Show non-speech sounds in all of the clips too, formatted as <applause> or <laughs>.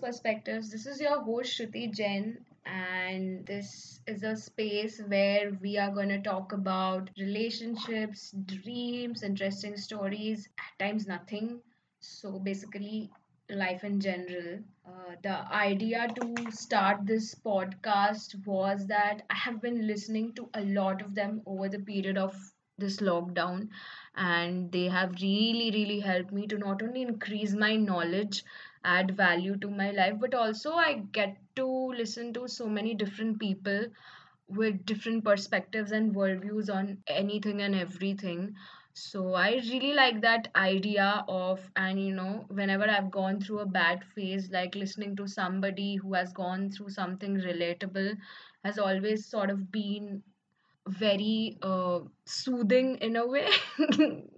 Perspectives. This is your host Shruti Jain, and this is a space where we are going to talk about relationships, dreams, interesting stories, at times nothing. So, basically, life in general. Uh, the idea to start this podcast was that I have been listening to a lot of them over the period of this lockdown, and they have really, really helped me to not only increase my knowledge, add value to my life, but also I get to listen to so many different people with different perspectives and worldviews on anything and everything. So I really like that idea of, and you know, whenever I've gone through a bad phase, like listening to somebody who has gone through something relatable has always sort of been very uh, soothing in a way. <laughs>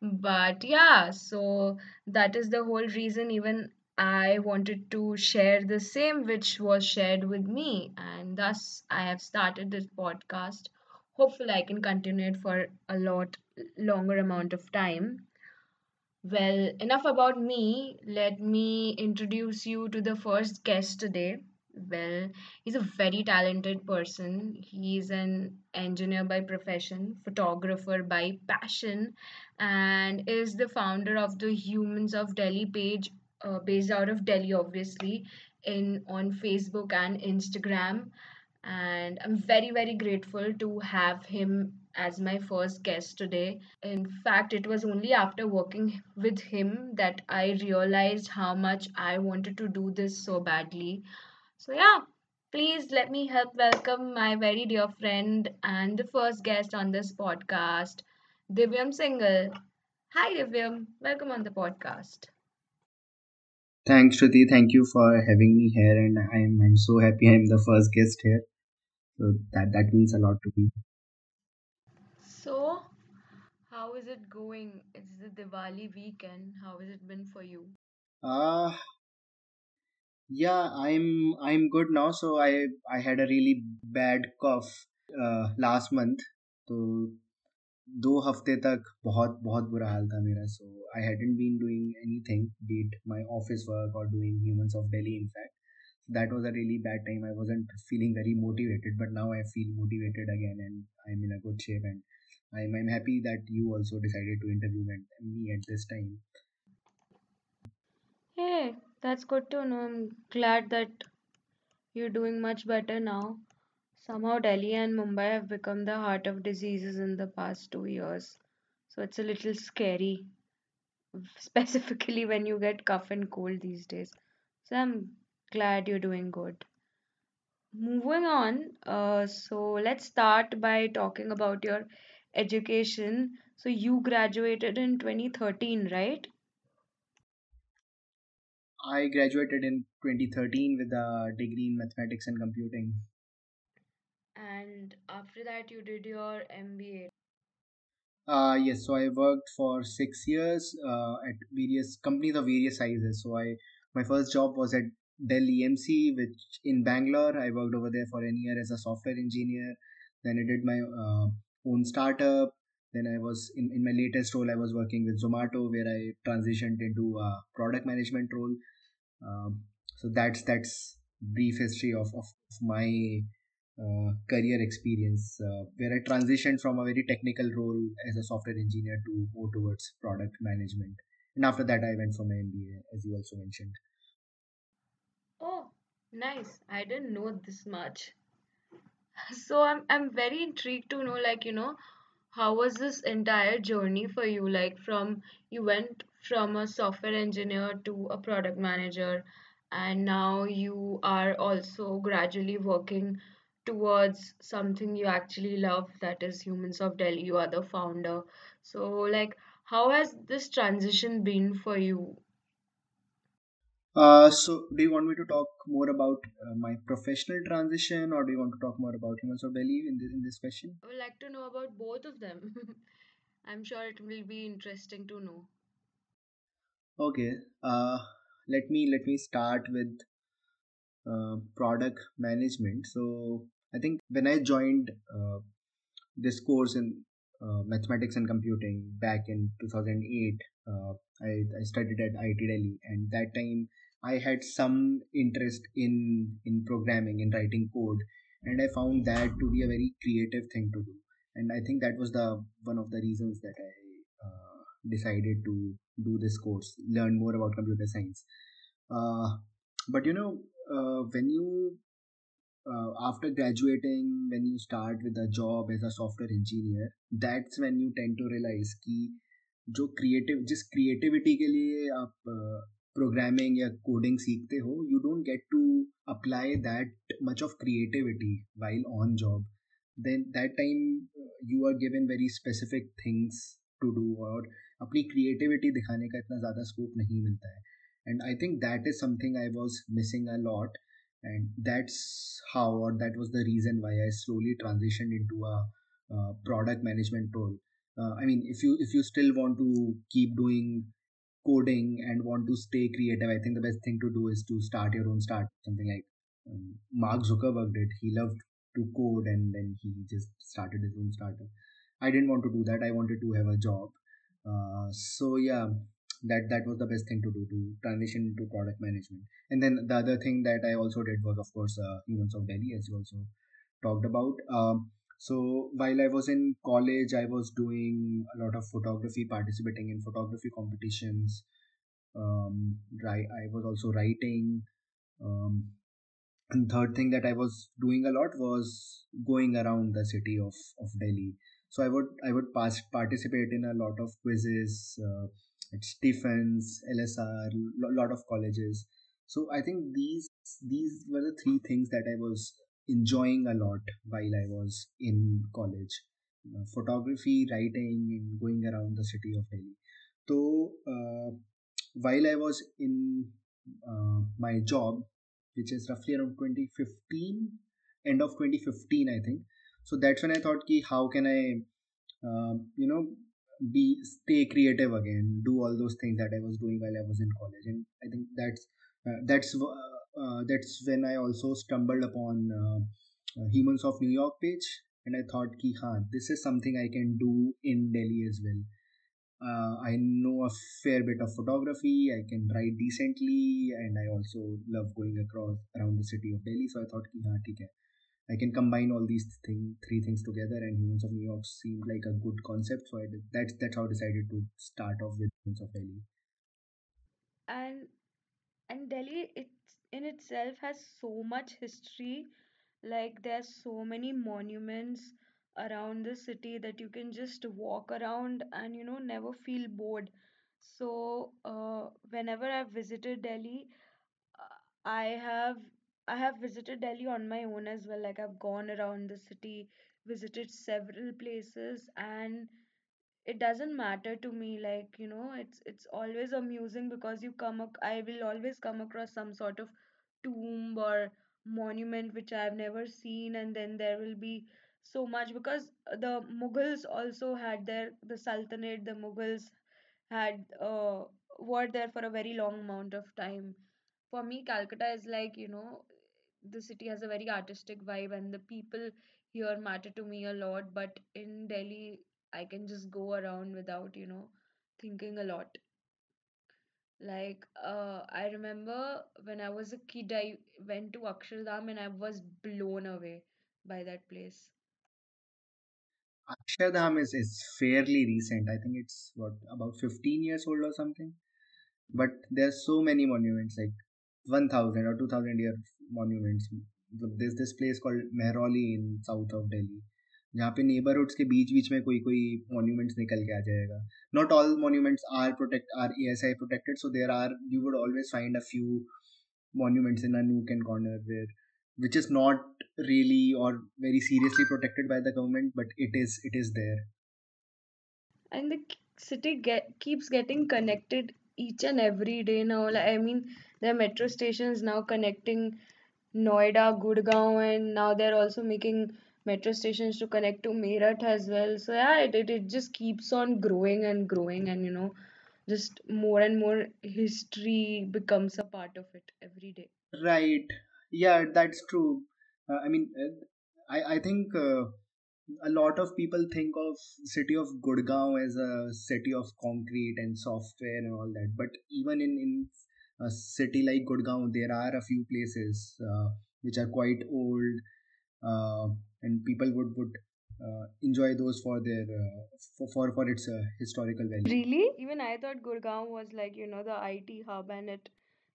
But yeah, so that is the whole reason even I wanted to share the same which was shared with me, and thus I have started this podcast. Hopefully, I can continue it for a lot longer amount of time. Well, enough about me. Let me introduce you to the first guest today. Well, he's a very talented person. He's an engineer by profession, photographer by passion, and is the founder of the Humans of Delhi page, uh, based out of Delhi, obviously, in on Facebook and Instagram and I'm very, very grateful to have him as my first guest today. In fact, it was only after working with him that I realized how much I wanted to do this so badly. So, yeah, please let me help welcome my very dear friend and the first guest on this podcast, Divyam Singhal. Hi, Divyam. Welcome on the podcast. Thanks, Shruti. Thank you for having me here, and I'm I'm so happy I'm the first guest here. So that that means a lot to me. So, how is it going? It's the Diwali weekend. How has it been for you? Uh yeah, I'm I'm good now. So I I had a really bad cough uh, last month. तो दो हफ्ते तक बहुत बहुत बुरा हाल था मेरा so I hadn't been doing anything be it my office work or doing humans of delhi in fact that was a really bad time i wasn't feeling very motivated but now i feel motivated again and i'm in a good shape and i'm, I'm happy that you also decided to interview me me at this time Hey, that's good to know. I'm glad that you're doing much better now. Somehow Delhi and Mumbai have become the heart of diseases in the past two years. So it's a little scary, <laughs> specifically when you get cough and cold these days. So I'm glad you're doing good. Moving on, uh, so let's start by talking about your education. So you graduated in 2013, right? i graduated in 2013 with a degree in mathematics and computing And after that, you did your MBA. Uh, yes, so I worked for six years uh, at various companies of various sizes. So I my first job was at Dell EMC, which in Bangalore. I worked over there for a year as a software engineer. Then I did my uh, own startup. Then I was in, in my latest role, I was working with Zomato, where I transitioned into a product management role. Um, so that's that's brief history of, of my uh, career experience uh, where I transitioned from a very technical role as a software engineer to more towards product management. And after that, I went for my MBA, as you also mentioned. Oh, nice. I didn't know this much. <laughs> So I'm I'm very intrigued to know like, you know, how was this entire journey for you? Like from you went from a software engineer to a product manager and now you are also gradually working towards something you actually love, that is Humans of Delhi. You are the founder. So like how has this transition been for you? Uh, so, do you want me to talk more about uh, my professional transition, or do you want to talk more about Humans of Delhi in this in this question? I would like to know about both of them. <laughs> I'm sure it will be interesting to know. Okay. Uh, let me let me start with uh, product management. So, I think when I joined uh, this course in uh, mathematics and computing back in 2008. Uh, I, I studied at IIT Delhi, and that time I had some interest in in programming, in writing code, and I found that to be a very creative thing to do. And I think that was the one of the reasons that I uh, decided to do this course, learn more about computer science. Uh, but you know, uh, when you uh, after graduating when you start with a job as a software engineer that's when you tend to realize कि जो creative जिस creativity के लिए आप uh, programming या coding सीखते हो you don't get to apply that much of creativity while on job then that time you are given very specific things to do और अपनी creativity दिखाने का इतना ज़्यादा scope नहीं मिलता है and I think that is something I was missing a lot and that's how or that was the reason why i slowly transitioned into a, product management role. Uh, i mean if you if you still want to keep doing coding and want to stay creative i think the best thing to do is to start your own start something like um, mark zuckerberg did. He loved to code and then he just started his own startup. I didn't want to do that. I wanted to have a job. Uh, so yeah that that was the best thing to do to transition to product management. And then the other thing that i also did was of course uh, humans of delhi as you also talked about. Um, so while i was in college i was doing a lot of photography participating in photography competitions. Um, right i was also writing. Um, and third thing that i was doing a lot was going around the city of of delhi. So i would i would pass, participate in a lot of quizzes uh, at Stephens, LSR, a lot of colleges. So I think these these were the three things that I was enjoying a lot while I was in college: uh, photography, writing, and going around the city of Delhi. So uh, while I was in uh, my job, which is roughly around 2015, end of 2015, I think. So that's when I thought, ki, how can I, uh, you know, be stay creative again do all those things that i was doing while i was in college. And i think that's uh, that's uh, uh, that's when i also stumbled upon uh, uh, humans of new york page. And i thought ki ha this is something i can do in delhi as well. I know a fair bit of photography i can write decently and i also love going across around the city of delhi. So i thought ki ha theek hai I can combine all these thing, three things together, and Humans of New York seemed like a good concept. So I did, that's that's how I decided to start off with Humans of Delhi. And and Delhi it's in itself has so much history. Like there's so many monuments around the city that you can just walk around and you know never feel bored. So uh, whenever I've visited Delhi, uh, I have I have visited Delhi on my own as well. Like I've gone around the city, visited several places, and it doesn't matter to me. Like you know, it's it's always amusing because you come. Ac- I will always come across some sort of tomb or monument which I've never seen, and then there will be so much because the Mughals also had their the Sultanate. The Mughals had uh, were there for a very long amount of time for me calcutta is like you know the city has a very artistic vibe and the people here matter to me a lot but in delhi i can just go around without you know thinking a lot like uh, i remember when i was a kid i went to akshardham and i was blown away by that place Akshardham is, is fairly recent. I think it's what about 15 years old or something. But there's so many monuments, like 1000 or 2000 year monuments. There's this place called Mehrauli in south of Delhi. जहाँ पे neighbourhoods के बीच बीच में कोई कोई monuments निकल के आ जाएगा not all monuments are protect are A S I protected so there are you would always find a few monuments in a nook and corner where which is not really or very seriously protected by the government but it is it is there and the k- city get keeps getting connected each and every day now like i mean there are metro stations now connecting noida gurgaon and now they're also making metro stations to connect to meerut as well. So yeah it, it, it just keeps on growing and growing and you know just more and more history becomes a part of it every day. Right. Yeah that's true. Uh, i mean uh, i i think uh, a lot of people think of city of gurgaon as a city of concrete and software and all that but even in in a city like Gurgaon, there are a few places uh, which are quite old, uh, and people would would uh, enjoy those for their uh, for, for for its uh, historical value. Really? Even I thought Gurgaon was like, you know, the IT hub and it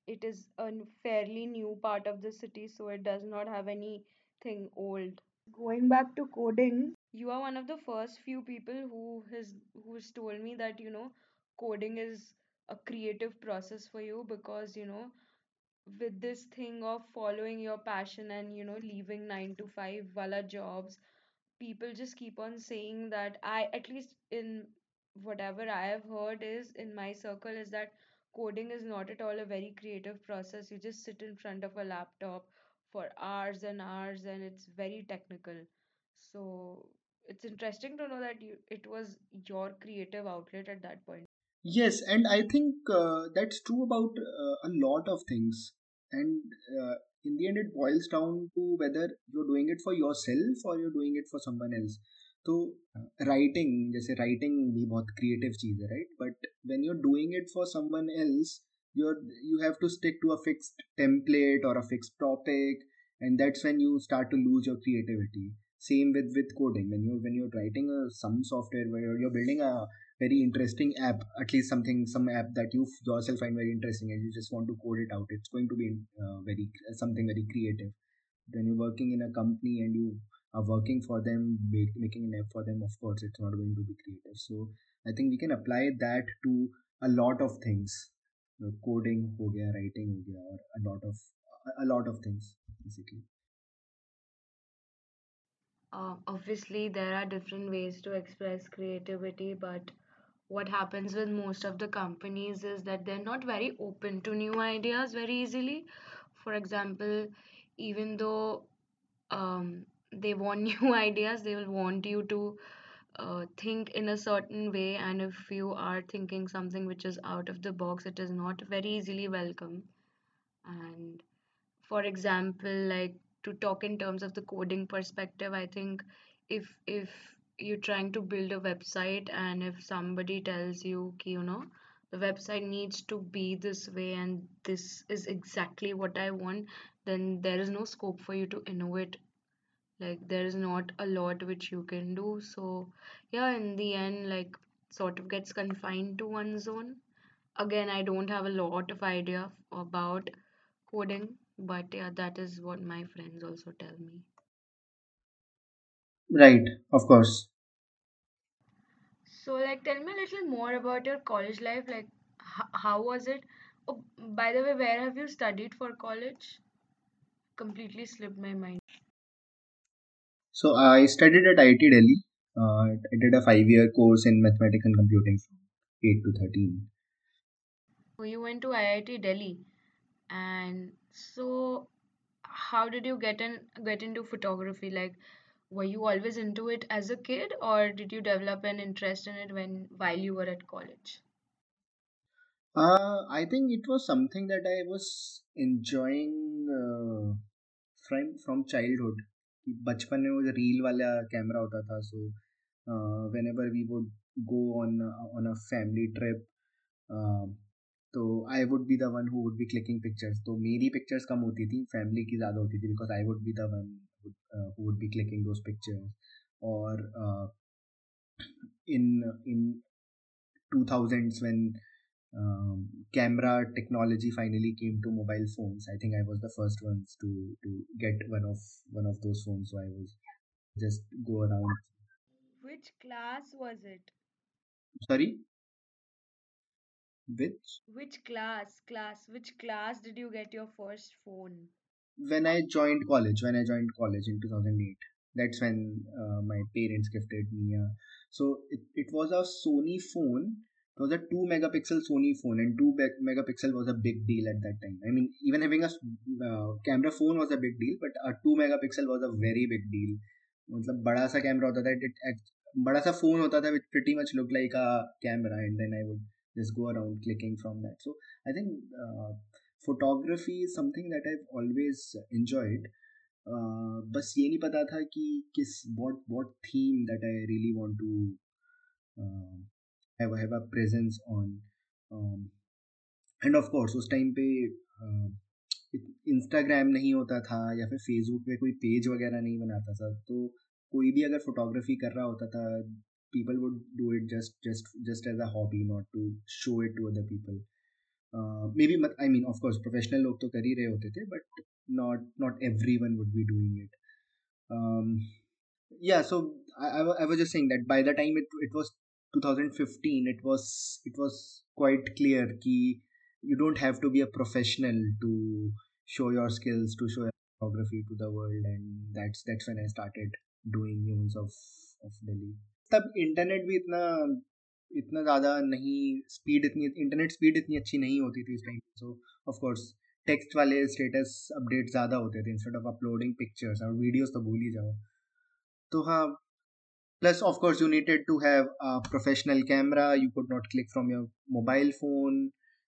it is a fairly new part of the city, so it does not have anything old. Going back to coding, you are one of the first few people who has who's told me that, you know, coding is a creative process for you because, you know, with this thing of following your passion and, you know, leaving 9 to 5 wala jobs people just keep on saying that I, at least in whatever I have heard, is in my circle, is that coding is not at all a very creative process. You just sit in front of a laptop for hours and hours, and it's very technical. So it's interesting to know that you, it was your creative outlet at that point Yes, and I think uh, that's true about uh, a lot of things. And uh, in the end, it boils down to whether you're doing it for yourself or you're doing it for someone else. तो writing जैसे writing भी बहुत creative चीज है right but when you're doing it for someone else you're you have to stick to a fixed template or a fixed topic and that's when you start to lose your creativity same with with coding when you when you're writing a, some software where you're you're building a very interesting app at least something some app that you yourself find very interesting and you just want to code it out. It's going to be uh, very something very creative. When you're working in a company and you are working for them make, making an app for them of course it's not going to be creative. So i think we can apply that to a lot of things. Coding ho gaya, writing ho gaya, or a lot of a lot of things basically. Uh, obviously there are different ways to express creativity but what happens with most of the companies is that they're not very open to new ideas very easily. For example, even though um, they want <laughs> new ideas, they will want you to uh, think in a certain way, and if you are thinking something which is out of the box, it is not very easily welcome. And for example like to talk in terms of the coding perspective i think if if you're trying to build a website and if somebody tells you you know the website needs to be this way and this is exactly what i want then there is no scope for you to innovate. Like there is not a lot which you can do. So yeah in the end like sort of gets confined to one zone. Again i don't have a lot of idea about coding but yeah that is what my friends also tell me right of course. So like tell me a little more about your college life like h- how was it? Oh by the way where have you studied for college? Completely slipped my mind. So I studied at IIT Delhi. Uh, I did a five-year course in mathematics and computing from 8 to 13. so you went to iit delhi. And so how did you get in get into photography? Like were you always into it as a kid or did you develop an interest in it when while you were at college Uh, I think it was something that I was enjoying uh, from from childhood. कि बचपन में वो जो reel वाला camera होता था सो whenever we would go on on a family trip तो I would be the one who would be clicking pictures तो मेरी पिक्चर्स कम होती थी फैमिली की ज़्यादा होती थी because I would be the one uh, who would be clicking those pictures. Or uh, in in 2000s when um, camera technology finally came to mobile phones i think i was the first ones to to get one of one of those phones. So i was just go around. Which class was it? Sorry? Which? Which class? Class which class did you get your first phone? when I joined college, when I joined college in 2008, that's when uh, my parents gifted me a. So it, it was a Sony phone. It was a 2 megapixel Sony phone, and 2 be- megapixel was a big deal at that time. I mean, even having a s- uh, camera phone was a big deal, but a 2 megapixel was a very big deal. मतलब बड़ा सा camera होता था it, it, बड़ा सा phone होता था which pretty much looked like a camera and then I would just go around clicking from that. So I think photography is something that I always enjoyed बस ये नहीं पता था कि किस what what theme that I really want to have a presence on and of course उस time पे uh, Instagram नहीं होता था या फिर फेसबुक पे कोई पेज वगैरह नहीं बनाता था। तो कोई भी अगर फोटोग्राफी कर रहा होता था people would do it just just just as a hobby not to show it to other people uh, maybe i mean of course professional log to kar hi rahe hote the but not not everyone would be doing it um, yeah so I, I, wa- I was just saying that by the time it, it was 2015 it was it was quite clear ki you don't have to be a professional to show your skills to show your photography to the world and that's that's when i started doing humans of of delhi तब internet भी इतना इतना ज़्यादा नहीं speed इतनी internet speed इतनी अच्छी नहीं होती थी उस time so of course text वाले स्टेटस अपडेट ज़्यादा होते थे इंस्टेड ऑफ़ अपलोडिंग पिक्चर्स और वीडियोज़ तो भूल ही जाओ। तो हाँ plus of course you needed to have professional camera you could not click from your mobile phone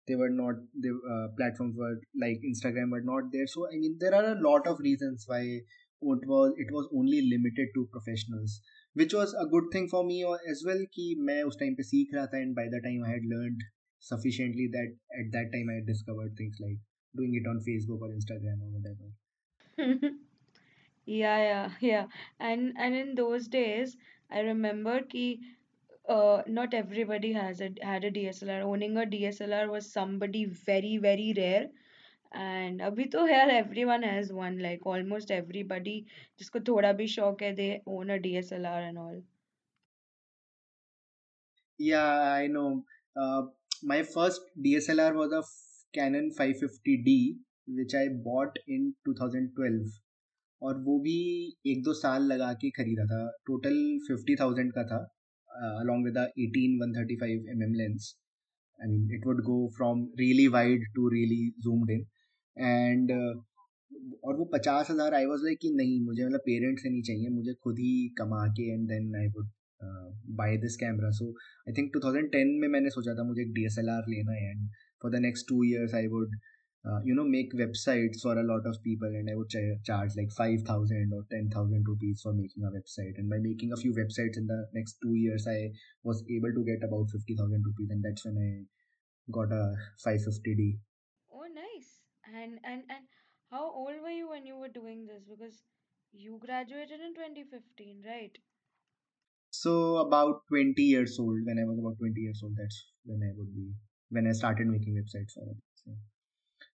they were not they platform like Instagram were not there so I mean there are a lot of reason why it was it was only limited to professionals which was a good thing for me as well कि मैं उस time पे सीख रहा था and by the time I had learned sufficiently that at that time I had discovered things like doing it on Facebook or Instagram or whatever. <laughs> Yeah, yeah, yeah. And and in those days, I remember कि uh, not everybody has a had a DSLR. Owning a DSLR was somebody very, very rare. And अभी तो here everyone has one like almost everybody जिसको थोड़ा भी शौक है they own a D S L R and all या I know my first D S L R was a Canon five fifty D which I bought in two thousand twelve और वो भी एक दो साल लगा के खरीदा था। टोटल फिफ्टी थाउज़ेंड का था along with eighteen one thirty five M M lens I mean it would go from really wide to really zoomed in and और वो पचास हज़ार आई वॉज़ लाइक कि नहीं, मुझे मतलब पेरेंट्स से नहीं चाहिए, मुझे खुद ही कमा के and then I would buy this camera so I think 2010 में मैंने सोचा था मुझे एक डी एस एल आर लेना है and for the next two years I would you know make websites for a lot of people and I would charge like five thousand और ten thousand rupees for making a website and by making a few websites in the next two years I was able to get about fifty thousand rupees and that's when I got a five fifty D And and and how old were you when you were doing this? Because you graduated in 2015, right? so about 20 years old when i was about 20 years old that's when i would be when i started making websites for it so,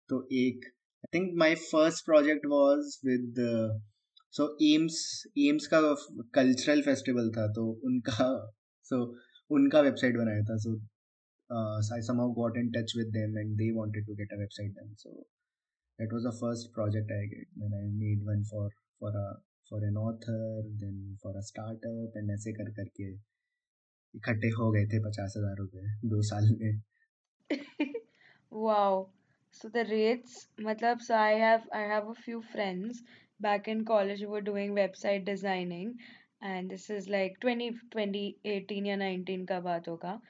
तो एक I think my first project was with so AIIMS AIIMS का cultural festival था तो उनका सो so, उनका website बनाया था so I somehow got in touch with them and they wanted to get a website done so that was the first project i get when i made one for for a for an author then for a startup and ऐसे कर करके इकट्ठे हो गए थे पचास हज़ार रुपए दो साल में Wow. So the rates, matlab, so I have I have a few friends back in college who were doing website designing, and this is like 20, 2018 या 19 का बात होगा.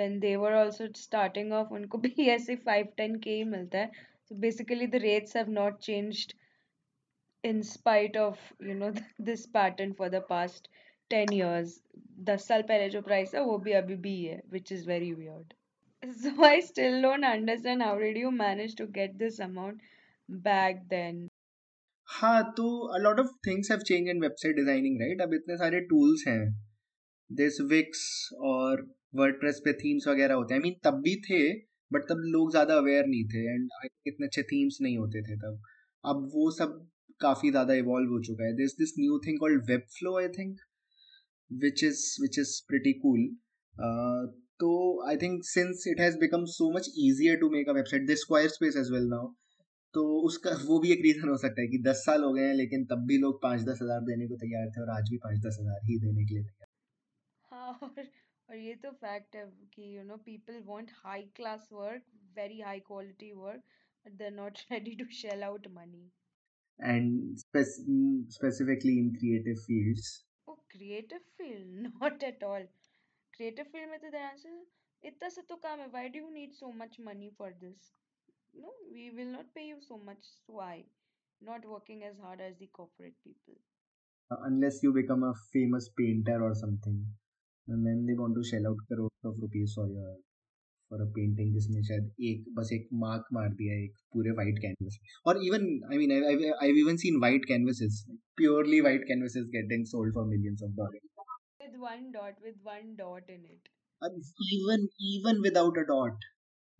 When they were also starting off, उनको भी ऐसे 5 10 k ही मिलता है. So basically the rates have not changed in spite of you know <laughs> this pattern for the past 10 years. 10 साल पहले जो price है वो भी अभी भी है, which is very weird. <laughs> So I still don't understand how did you manage to get this amount back then? हाँ तो a lot of things have changed in website designing right अब इतने सारे tools हैं this Wix और WordPress पे themes वगैरह होते हैं I mean तब भी थे बट तब लोग ज़्यादा अवेयर नहीं थे एंड इतने अच्छे themes नहीं होते थे तब। अब वो सब काफ़ी ज़्यादा इवॉल्व हो चुका है। This this new thing called Webflow I think is which is pretty cool. Uh, तो I think since it has become so much easier to make a website this Squarespace as well now तो उसका वो भी एक reason हो सकता है कि दस साल हो गए हैं लेकिन तब भी लोग पाँच दस हज़ार देने को तैयार थे और आज भी पाँच दस हज़ार ही देने के लिए तैयार हाँ और और ये तो फैक्ट है कि you know people want high class work, very high quality work, but they're not ready to shell out money. and spec- mm, specifically in creative fields Oh, creative field? <laughs> Not at all. Creative field में तो the answer इतना सा तो काम है. Why do you need so much money for this? No, we will not pay you so much. So why? Not working as hard as the corporate people. uh, unless you become a famous painter or something And then they to shell out crores of rupees for your painting जिसमें शायद एक बस एक mark मार दिया एक पूरे white canvas और even I mean I I even seen white canvases purely white canvases getting sold for millions of dollars with one dot with one dot in it even even without a dot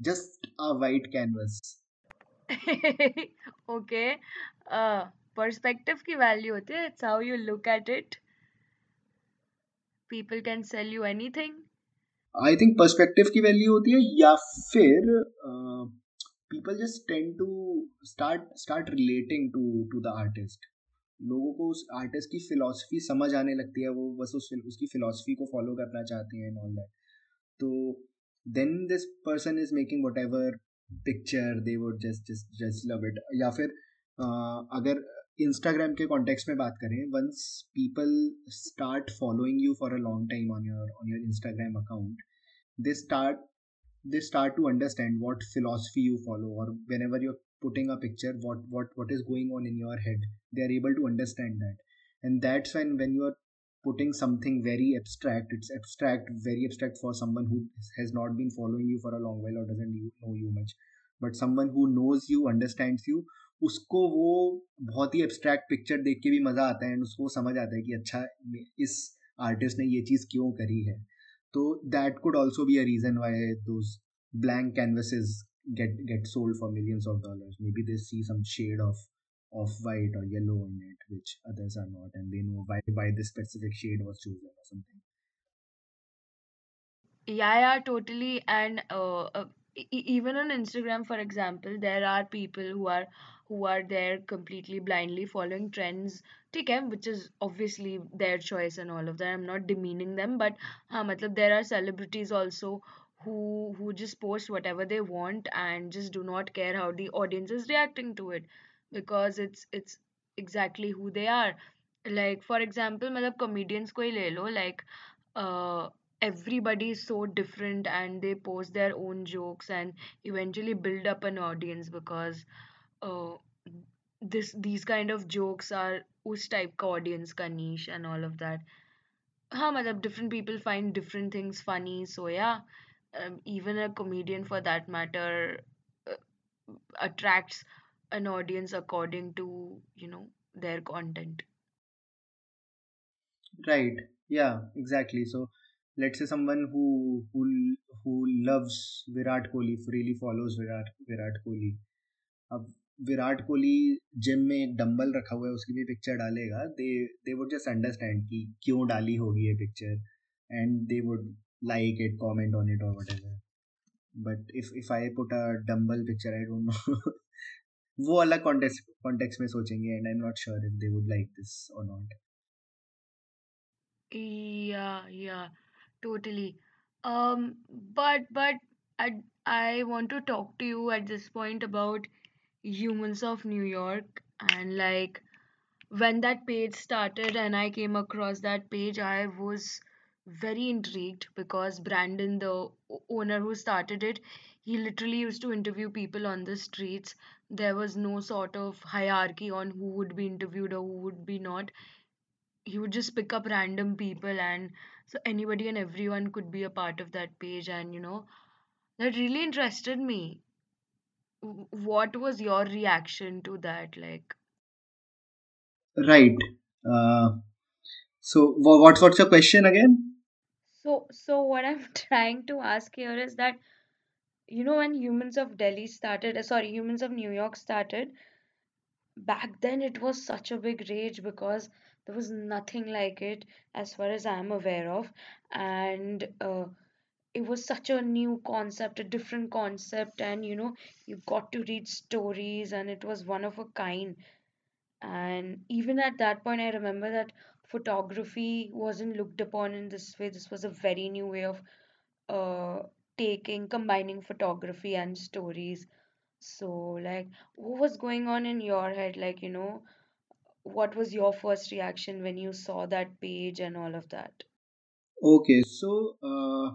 just a white canvas okay perspective की value होती है it's how you look at it People can sell you anything. I think perspective की value होती है या फिर people just tend to start start relating to to the artist लोगों को उस आर्टिस्ट की फिलॉसफी समझ आने लगती है वो बस उस उसकी फिलॉसफी को फॉलो करना चाहते हैं ऑल दैट तो then this person is making whatever picture they would just just just love it या फिर uh, अगर इंस्टाग्राम के कॉन्टेक्स्ट में बात करें once people start following you for a long time on your on your Instagram account they start they start to understand what philosophy you follow or whenever you're putting a picture what what what is going on in your head they are able to understand that and that's when when you are putting something very abstract it's abstract very abstract for someone who has not been following you for a long while or doesn't you, know you much but someone who knows you understands you उसको वो बहुत ही abstract picture देख के भी मज़ा आता है and उसको समझ आता है कि अच्छा इस आर्टिस्ट ने ये चीज़ क्यों करी है। तो that could also be a reason why two blank canvases get get sold for millions of dollar maybe they see some shade of of white और yellow in it which others are not and they know why by the specific shade was choose something या या totally and even on instagram, for example, there are people who are who are there completely blindly following trends. ठीक है, which is obviously their choice and all of that. I'm not demeaning them, but हाँ, मतलब there are celebrities also who who just post whatever they want and just do not care how the audience is reacting to it because it's it's exactly who they are. Like for example, मतलब comedians को ही ले लो like uh, everybody is so different and they post their own jokes and eventually build up an audience because uh, this these kind of jokes are उस type का audience का niche and all of that हाँ मतलब different people find different things funny so yeah um, even a comedian for that matter uh, attracts an audience according to you know their content right yeah exactly so let's say someone who who who loves virat kohli really follows virat virat kohli अब Virat Kohli gym में एक dumbbell रखा हुआ है उसकी भी picture डालेगा। They they would just understand कि क्यों डाली होगी ये picture and they would like it comment on it और whatever but if if I put a dumbbell picture I don't know वो अलग कॉन्टेक्स्ट कॉन्टेक्स्ट में सोचेंगे and I am not sure if they would like this और not Yeah, yeah, totally. Um, but but I I want to talk to you at this point about Humans of New York. And like when that page started and I came across that page, I was very intrigued because Brandon, the owner who started it, he literally used to interview people on the streets. There was no sort of hierarchy on who would be interviewed or who would be not. He would just pick up random people and so anybody and everyone could be a part of that page. And you know that really interested me W- what was your reaction to that like? Right. Uh, so what's what's your question again? So so what i'm <laughs> trying to ask here is that you know when humans of delhi started uh, sorry humans of new york started back then it was such a big rage because there was nothing like it as far as i'm aware of. And uh, it was such a new concept, a different concept, and you know, you got to read stories, and it was one of a kind. And even at that point, I remember that photography wasn't looked upon in this way. This was a very new way of uh, taking, combining photography and stories. So, like, what was going on in your head? Like, you know, what was your first reaction when you saw that page and all of that? okay so uh,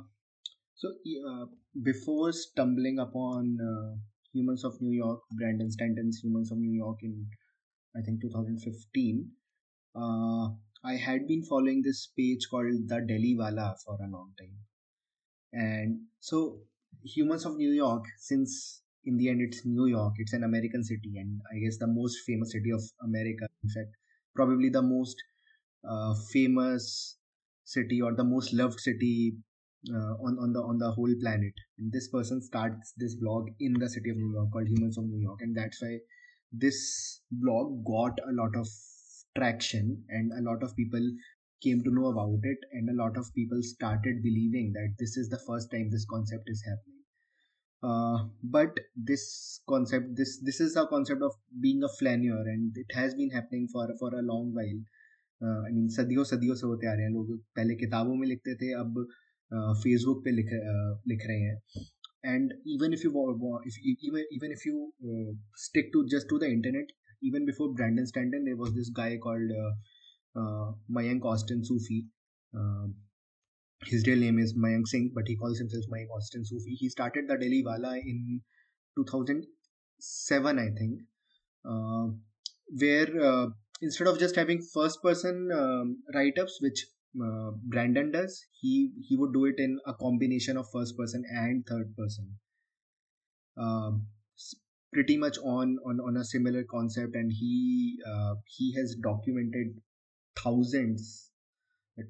So, uh, before stumbling upon uh, Humans of New York, Brandon Stanton's Humans of New York in, I think, 2015, uh, I had been following this page called The Delhi Walla for a long time. And so, Humans of New York, since in the end it's New York, it's an American city, and I guess the most famous city of America. In fact, probably the most uh, famous city or the most loved city uh, on on the on the whole planet. And this person starts this blog in the city of New York called Humans of New York, and that's why this blog got a lot of traction and a lot of people came to know about it and a lot of people started believing that this is the first time this concept is happening uh, but this concept this this is a concept of being a flaneur and it has been happening for for a long while I mean सदियों सदियों से होते आ रहे हैं लोग पहले किताबों में लिखते थे अब Facebook पे लिख रहे हैं। And even if you even even if you stick to just to the internet even before brandon stanton there was this guy called uh, uh, mayank austen soofi his real name is mayank singh but he calls himself mayank austen soofi he started the delhi walla in 2007 i think where instead of just having first person write-ups which uh, brandon does he he would do it in a combination of first person and third person. Um, pretty much on, on on a similar concept and he uh, he has documented thousands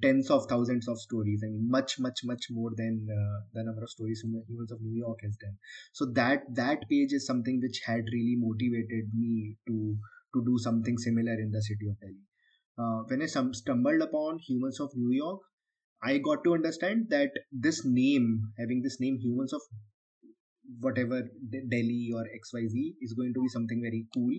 tens of thousands of stories i mean much much much more than uh, the number of stories humans of new york has done. So that that page is something which had really motivated me to to do something similar in the city of delhi uh, when i stumbled upon humans of new york i got to understand that this name having this name humans of whatever delhi or xyz is going to be something very cool.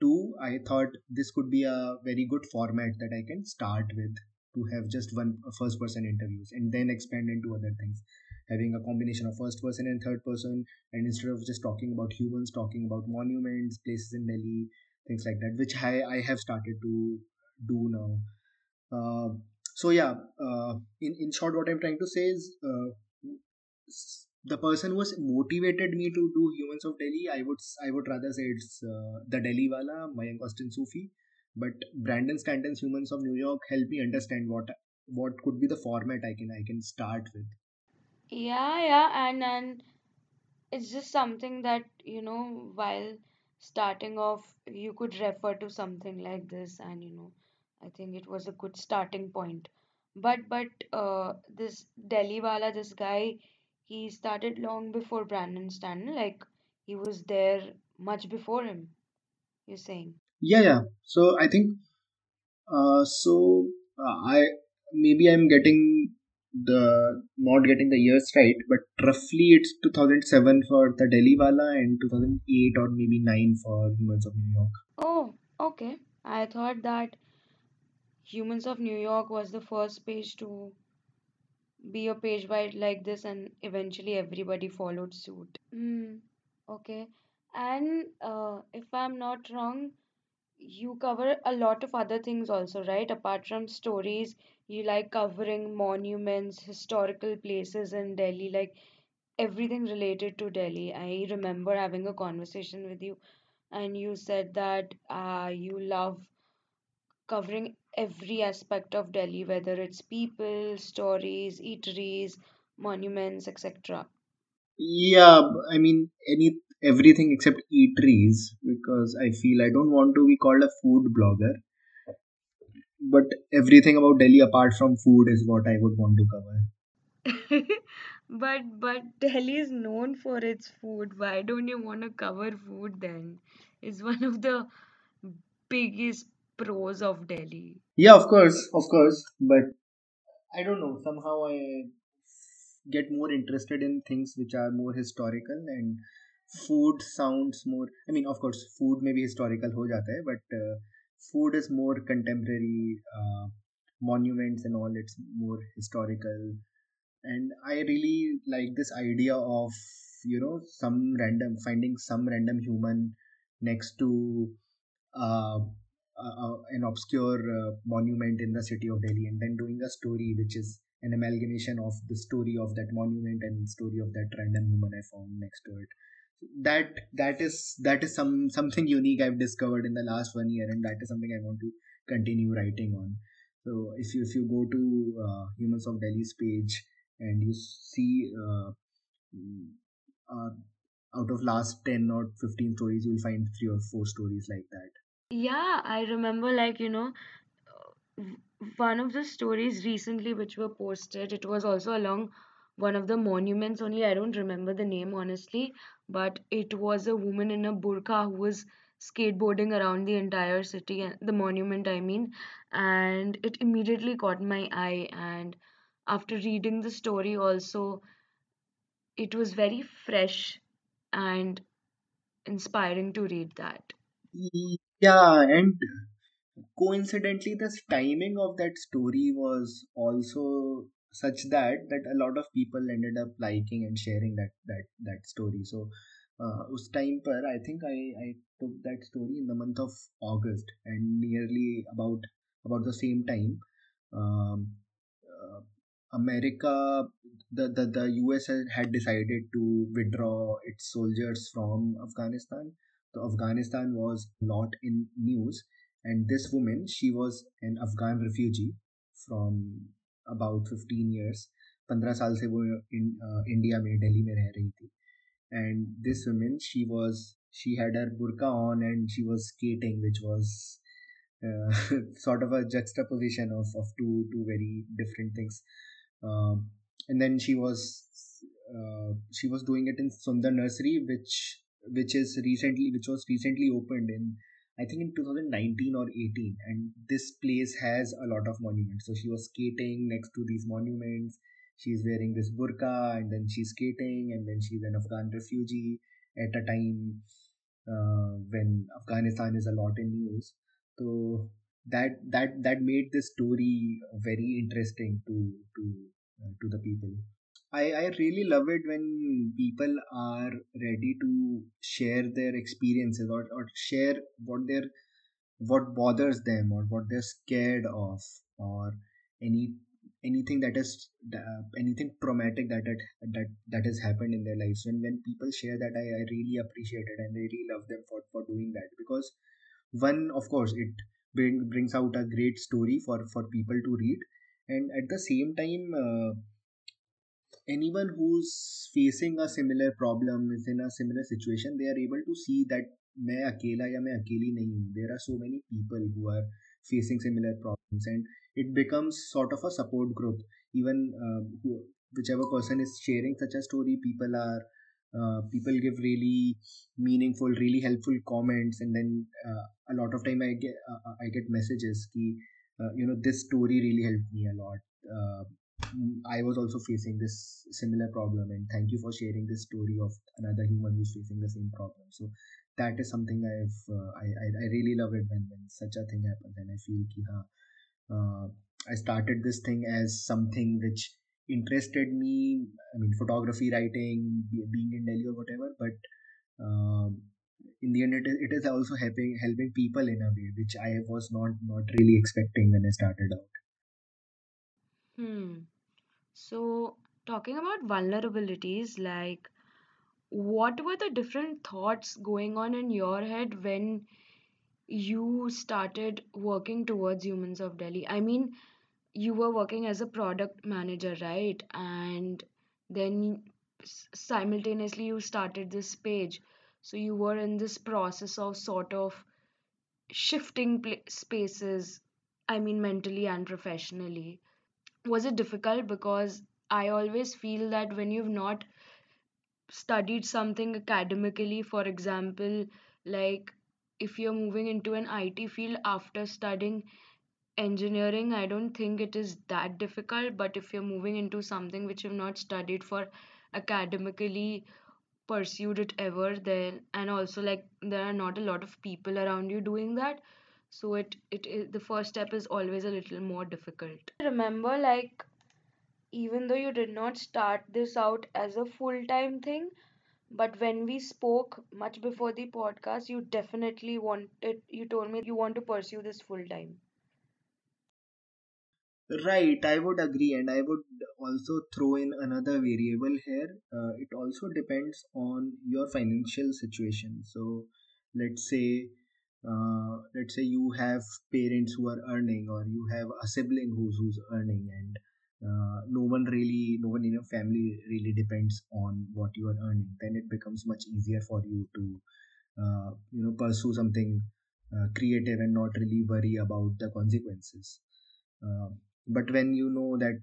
Two i thought this could be a very good format that i can start with to have just one first person interviews and then expand into other things. Having a combination of first person and third person and instead of just talking about humans talking about monuments places in delhi things like that which i, I have started to do now. Uh, so yeah uh, in, in short what i'm trying to say is uh, the person who has motivated me to do humans of delhi i would i would rather say it's uh, the delhi walla mayank austen soofi. But brandon stanton's humans of new york help me understand what what could be the format i can i can start with. Yeah yeah and and it's just something that you know while starting off you could refer to something like this and you know i think it was a good starting point but but uh, this delhi walla this guy he started long before brandon stanton like he was there much before him you're saying yeah yeah so i think uh, so uh, i maybe i'm getting the not getting the years right, but roughly it's 2007 for the Delhi Walla and 2008 or maybe 9 for Humans of New York. Oh, okay. I thought that Humans of New York was the first page to be a page wide like this, and eventually everybody followed suit. Hmm. Okay. And uh, if I'm not wrong, you cover a lot of other things also, right? Apart from stories, you like covering monuments, historical places in Delhi, like everything related to Delhi. I remember having a conversation with you, and you said that uh, you love covering every aspect of Delhi, whether it's people, stories, eateries, monuments, etc. Yeah, I mean any everything except eateries because I feel I don't want to be called a food blogger. But everything about Delhi apart from food is what I would want to cover. <laughs> but but Delhi is known for its food. Why don't you want to cover food then? It's one of the biggest pros of Delhi. Yeah, of course, of course. But I don't know. Somehow I get more interested in things which are more historical and food sounds more i mean of course food may be historical ho jata hai, but uh, food is more contemporary uh, monuments and all it's more historical and i really like this idea of you know some random finding some random human next to uh, an obscure uh, monument in the city of delhi and then doing a story which is an amalgamation of the story of that monument and story of that random human I found next to it. That that is that is some something unique I've discovered in the last one year, and that is something I want to continue writing on. So if you if you go to uh, Humans of Delhi's page and you see uh, mm, uh, out of last 10 or 15 stories you'll find three or four stories like that Yeah, I remember like, you know, one of the stories recently which were posted, it was also along one of the monuments, only I don't remember the name honestly, but it was a woman in a burqa who was skateboarding around the entire city, and the monument, I mean, and it immediately caught my eye. And after reading the story, also, it was very fresh and inspiring to read that. Y- yeah and coincidentally the timing of that story was also such that that a lot of people ended up liking and sharing that that that story so uh, उस time पर I think I I took that story in the month of August and nearly about about the same time um, uh, America the, the the US had had decided to withdraw its soldiers from Afghanistan so Afghanistan was lot in news. And this woman, she was an Afghan refugee from about 15 years. 15 साल se wo in, uh, India Delhi Delhi में रह रही and this woman she was she had her burqa on and she was skating which was uh, <laughs> sort of a juxtaposition of, of two two very different things uh, and then she was uh, she was doing it in Sunder Nursery which which is recently which was recently opened in I think in 2019 or 18 and this place has a lot of monuments. So she was skating next to these monuments. She's wearing this burqa and then she's skating and then she's an Afghan refugee at a time uh, when Afghanistan is a lot in news. So that that that made this story very interesting to to uh, to the people I, I really love it when people are ready to share their experiences or, or share what their what bothers them or what they're scared of or any anything that is uh, anything traumatic that that that that has happened in their lives. When when people share that I, I really appreciate it and I really love them for for doing that because one of course it bring, brings out a great story for for people to read. And at the same time uh, anyone who's facing a similar problem is in a similar situation they are able to see that मैं अकेला या मैं अकेली नहीं हूँ there are so many people who are facing similar problems and it becomes sort of a support group even uh, who, whichever person is sharing such a story people are uh, people give really meaningful really helpful comments and then uh, a lot of time i get uh, i get messages ki, uh, you know this story really helped me a lot uh, mm, I was also facing this similar problem, and thank you for sharing this story of another human who's facing the same problem. So that is something I've uh, I, I I really love it when when such a thing happens, and I feel ki हाँ, uh, I started this thing as something which interested me. I mean, photography, writing, be, being in Delhi or whatever, but um, in the end, it is, it is also helping helping people in a way which I was not not really expecting when I started out. Hmm. So, talking about vulnerabilities, like what were the different thoughts going on in your head when you started working towards Humans of Delhi? I mean, you were working as a product manager, right? And then simultaneously you started this page. So you were in this process of sort of shifting spaces, I mean, mentally and professionally. Was it difficult? Because I always feel that when you've not studied something academically, for example, like if you're moving into an IT field after studying engineering, I don't think it is that difficult. But if you're moving into something which you've not studied for academically, pursued it ever, then and also like there are not a lot of people around you doing that. So it it is the first step is always a little more difficult. Remember, like even though you did not start this out as a full time thing, but when we spoke much before the podcast, you definitely wanted, you told me you want to pursue this full time. Right, I would agree, and I would also throw in another variable here. Uh, it also depends on your financial situation. So, let's say, uh, let's say you have parents who are earning, or you have a sibling who's who's earning, and uh, no one really no one in your family really depends on what you are earning then it becomes much easier for you to uh, you know pursue something uh, creative and not really worry about the consequences. Uh, but when you know that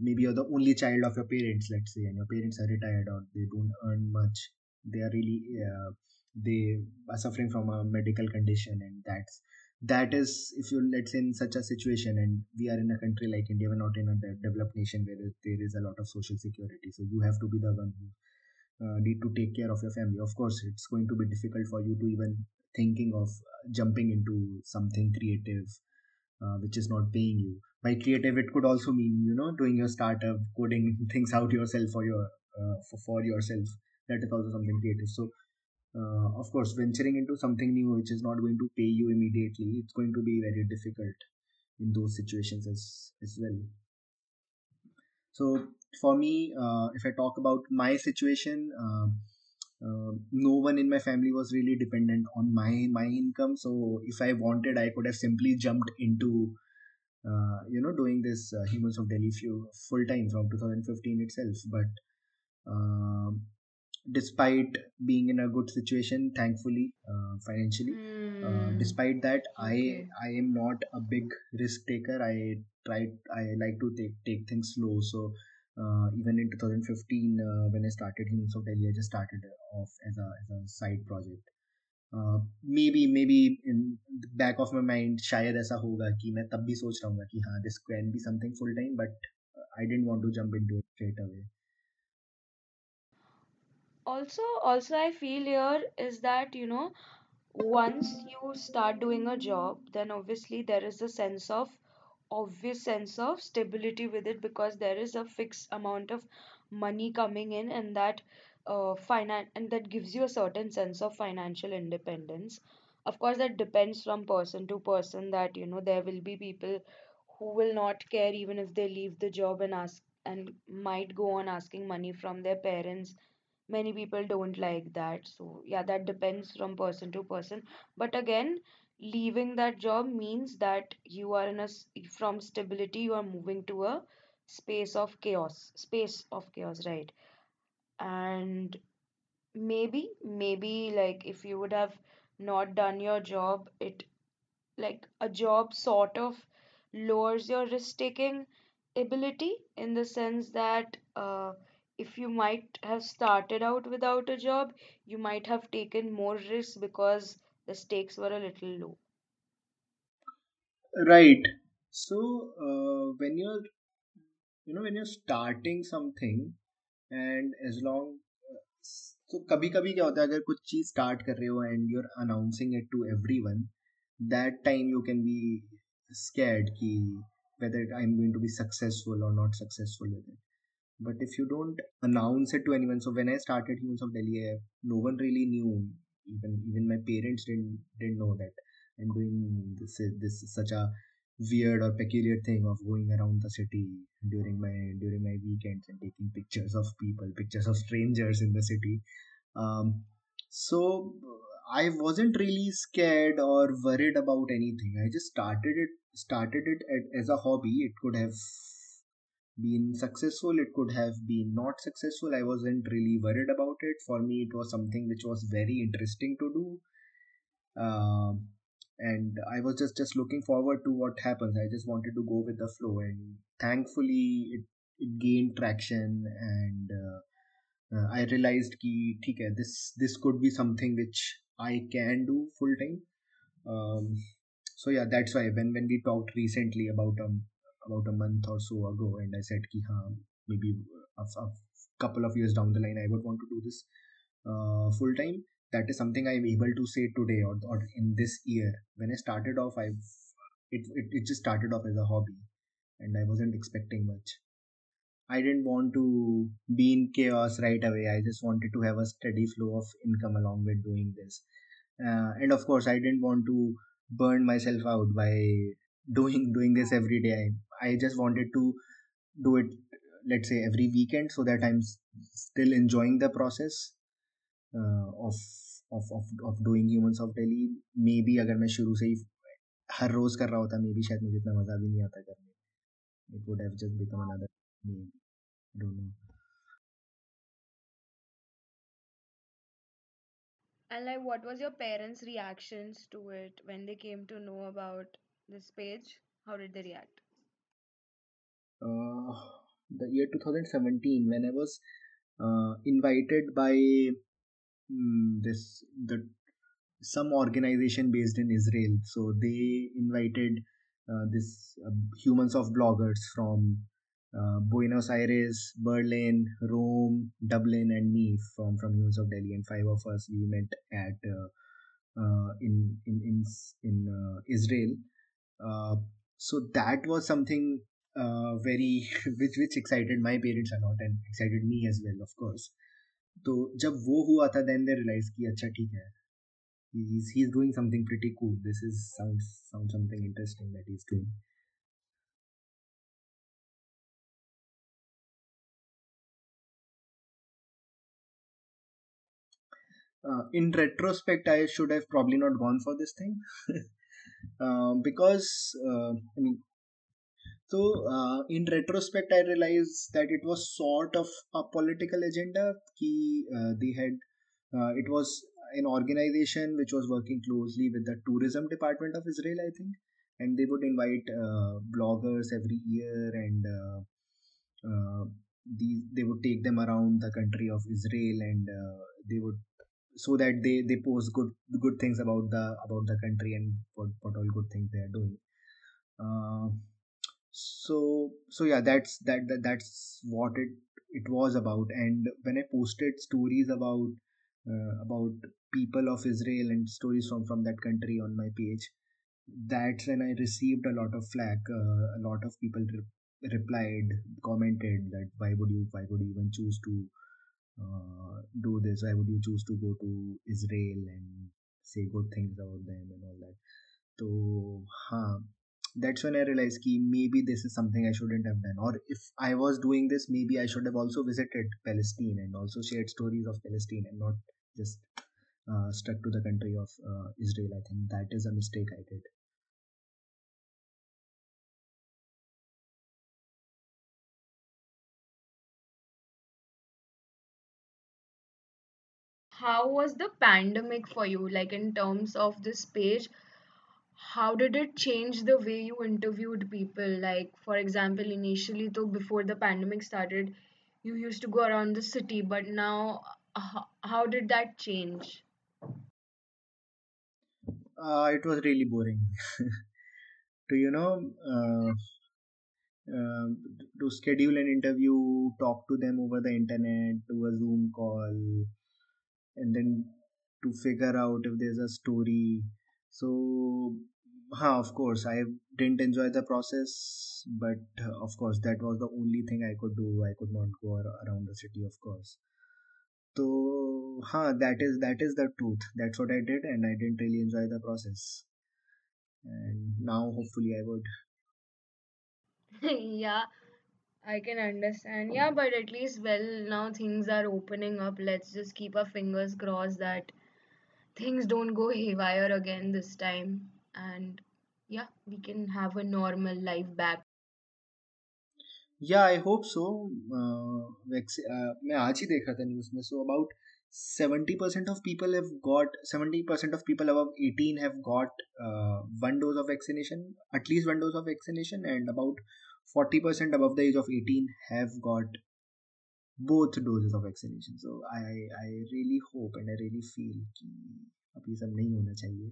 maybe you're the only child of your parents let's say and your parents are retired or they don't earn much they are really uh, they are suffering from a medical condition and that's that is if you let's say in such a situation and we are in a country like india we're not in a de- developed nation where there is a lot of social security. So you have to be the one who uh, need to take care of your family. Of course it's going to be difficult for you to even thinking of uh, jumping into something creative uh, which is not paying you. By creative it could also mean you know doing your startup coding <laughs> things out yourself for your uh, for, for yourself. That is also something creative. So uh, of course venturing into something new which is not going to pay you immediately it's going to be very difficult in those situations as as well. So for me uh, if i talk about my situation uh, uh, no one in my family was really dependent on my my income. So if i wanted i could have simply jumped into uh, you know doing this uh, humans of delhi full time from 2015 itself. But despite being in a good situation thankfully uh, financially uh, Hmm. despite that i Okay. i am not a big risk taker i try i like to take take things slow so uh, even in 2015 uh, when i started humans of delhi i just started off as a, as a side project uh, maybe maybe in the back of my mind शायद ऐसा होगा कि मैं तब भी सोच रहा हूँ कि हाँ this can be something full time but I didn't want to jump into it straight away also, also I feel here is that, you know, once you start doing a job, then obviously there is a sense of obvious sense of stability with it because there is a fixed amount of money coming in and that uh, finan and that gives you a certain sense of financial independence. Of course, that depends from person to person that, you know, there will be people who will not care even if they leave the job and ask and might go on asking money from their parents many people don't like that. So yeah that depends from person to person. But again leaving that job means that you are in a from stability you are moving to a space of chaos space of chaos right? And maybe maybe like if you would have not done your job it like a job sort of lowers your risk taking ability in the sense that uh, if you might have started out without a job, you might have taken more risks because the stakes were a little low. right so uh, when you're you know when you're starting something and as long so कभी कभी क्या होता है अगर कुछ चीज start कर रहे हो and you are announcing it to everyone that time you can be scared ki whether i'm going to be successful or not successful with it but if you don't announce it to anyone so when i started humans of delhi no one really knew even even my parents didn't didn't know that i'm doing this this such a weird or peculiar thing of going around the city during my during my weekends and taking pictures of people pictures of strangers in the city um, so I wasn't really scared or worried about anything. I just started it started it as a hobby. It could have been successful, it could have been not successful. I wasn't really worried about it. For me, it was something which was very interesting to do. Uh, and I was just, just looking forward to what happens. I just wanted to go with the flow, and thankfully, it, it gained traction. And uh, uh, I realized ki, hai, this this could be something which I can do full time. Um, so yeah, that's why when when we talked recently about um, about a month or so ago, and I said कि हाँ maybe a, a couple of years down the line I would want to do this uh, full time. That is something I'm able to say today or, or in this year. When I started off, I it, it it just started off as a hobby, and I wasn't expecting much. I didn't want to be in chaos right away. I just wanted to have a steady flow of income along with doing this. Uh, and of course, I didn't want to burn myself out by doing doing this every day. I, I just wanted to do it, let's say, every weekend, so that I'm s- still enjoying the process uh, of of of of doing humans of Delhi. Maybe अगर मैं शुरू से ही हर रोज कर रहा होता may be शायद मुझे इतना मजा भी नहीं आता करने में It would have just become another name. I don't know. And like, what was your parents' reactions to it when they came to know about this page? How did they react? Uh, the year 2017, when I was uh, invited by mm, this the some organization based in Israel. So they invited uh, this uh, humans of bloggers from uh, Buenos Aires, Berlin, Rome, Dublin, and me from from Humans of Delhi. And five of us we met at uh, uh, in in in in Israel. So that was something uh, very <laughs> which which excited my parents a lot and excited me as well, of course. तो जब वो हुआ था then they realise कि अच्छा ठीक है he's he's doing something pretty cool. This is sounds sounds something interesting that he's doing. Uh, in retrospect, I should have probably not gone for this thing <laughs> uh, because uh, I mean, so uh, in retrospect, I realized that it was sort of a political agenda. Ki, uh, they had uh, it was an organization which was working closely with the tourism department of Israel, I think, and they would invite uh, bloggers every year, and uh, uh, these they would take them around the country of Israel, and they would so that they they post good good things about the about the country and what what all good things they are doing. So so yeah, that's that, that that's what it it was about. And when I posted stories about uh, about people of Israel and stories from from that country on my page, that's when I received a lot of flack. Uh, a lot of people re- replied, commented that why would you why would you even choose to uh, do this? Why would you choose to go to Israel and say good things about them and all that? So, huh, that's when I realized that maybe this is something I shouldn't have done. Or if I was doing this, maybe I should have also visited Palestine and also shared stories of Palestine and not just uh, stuck to the country of uh, Israel. I think that is a mistake I did. How was the pandemic for you? Like, in terms of this page, how did it change the way you interviewed people? Like, for example, initially, though, before the pandemic started, you used to go around the city, but now, how, how did that change? Uh, it was really boring. <laughs> to you know, uh, uh, to schedule an interview, talk to them over the internet, do a Zoom call, and then to figure out if there's a story. So, huh, of course, I didn't enjoy the process, but uh, of course, that was the only thing I could do. I could not go around the city, of course. So, huh, that is that is the truth. That's what I did, and I didn't really enjoy the process. And now, hopefully, I would. <laughs> yeah, I can understand. Yeah, but at least, well, now things are opening up. Let's just keep our fingers crossed that things don't go haywire again this time And yeah, we can have a normal life back. या I hope so मैं आज ही देख रहा था news में so about 70% of people have got 70% of people above 18 have got uh, one dose of vaccination at least one dose of vaccination and about 40% above the age of 18 have got both doses of vaccination so i i really hope and i really feel कि अब ये सब नहीं होना चाहिए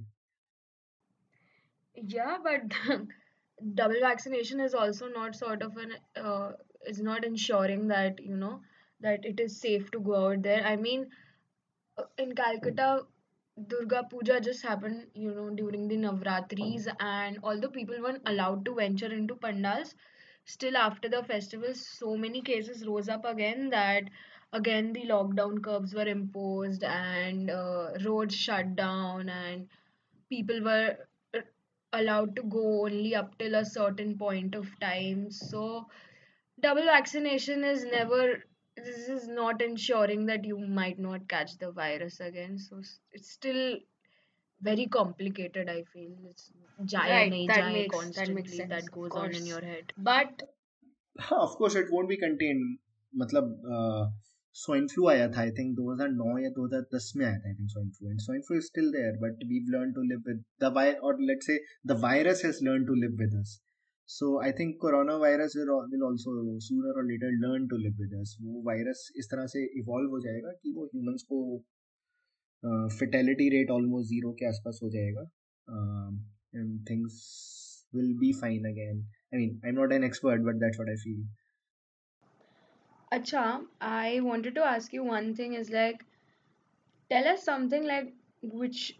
Yeah, but <laughs> double vaccination is also not sort of an uh, is not ensuring that you know that it is safe to go out there. I mean, uh, in Calcutta, Durga Puja just happened, you know, during the Navratris, and although people weren't allowed to venture into pandals, still after the festival, so many cases rose up again that again the lockdown curbs were imposed and uh, roads shut down and people were allowed to go only up till a certain point of time. So double vaccination is never this is not ensuring that you might not catch the virus again so s- it's still very complicated i feel it's jaya Right, nahi that jaye makes that makes constantly sense, that of goes on in course. your head But <laughs> हाँ of course it won't be contain मतलब swine flu आया था I think 2009 या 2010 में आया था I think swine flu and swine flu is still there but we learn to live with the Y और let's say the virus has learn to live with us so I think corona virus will will also sooner और letter learn to live with us वो virus इस तरह से evolve हो जाएगा कि वो ह्यूमंस को फिटेलिटी रेट ऑलमोस्ट जीरो के आसपास हो जाएगा and things will be fine again I mean, I'm not an expert, but that's what I feel. Acha, I wanted to ask you one thing is like, tell us something like which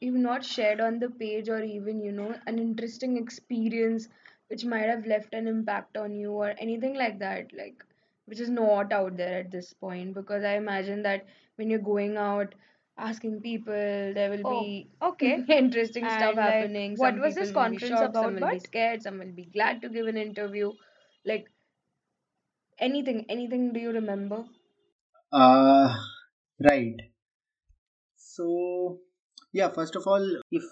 you've not shared on the page or even, you know, an interesting experience which might have left an impact on you or anything like that, like which is not out there at this point. Because I imagine that when you're going out asking people, there will Oh, be okay. <laughs> interesting stuff And like, happening. what Some was this people will be conference shocked, some about? will be But scared, some will be glad to give an interview. Like anything anything do you remember? Uh right. So, yeah, first of all, if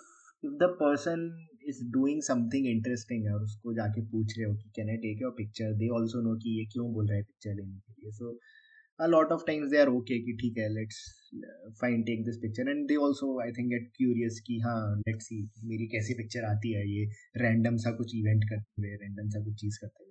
if the person is doing something interesting है और उसको जाके पूछ रहे हो कि can I take your picture they also know कि ये क्यों बोल रहा है पिक्चर लेने के लिए। So a lot of times they are okay कि ठीक है let's fine take this picture and they also I think get curious कि हाँ लेट्स सी मेरी कैसी पिक्चर आती है? ये रैंडम सा कुछ इवेंट करते हुए रैंडम सा कुछ चीज़ करते हुए